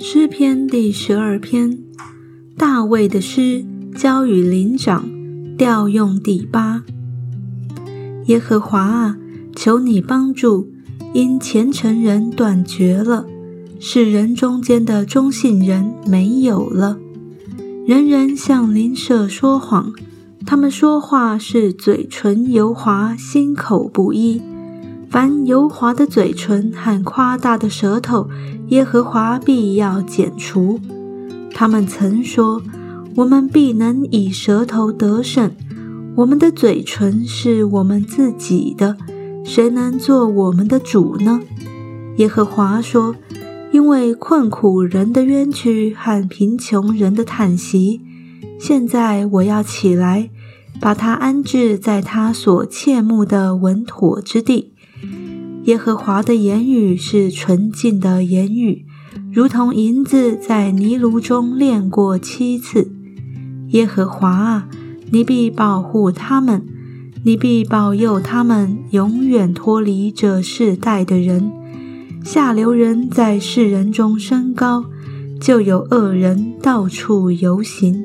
诗篇第十二篇，大卫的诗，交与灵长，调用第八。耶和华啊，求你帮助，因虔诚人断绝了，世人中间的忠信人没有了。人人向邻舍说谎，他们说话是嘴唇油滑，心口不一。凡油滑的嘴唇和夸大的舌头，耶和华必要剪除。他们曾说：“我们必能以舌头得胜。我们的嘴唇是我们自己的，谁能做我们的主呢？”耶和华说：“因为困苦人的冤屈和贫穷人的叹息，现在我要起来，把他安置在他所切慕的稳妥之地。”耶和华的言语是纯净的言语，如同银子在泥炉中炼过七次。耶和华啊，你必保护他们，你必保佑他们，永远脱离这世代的人。下流人在世人中升高，就有恶人到处游行。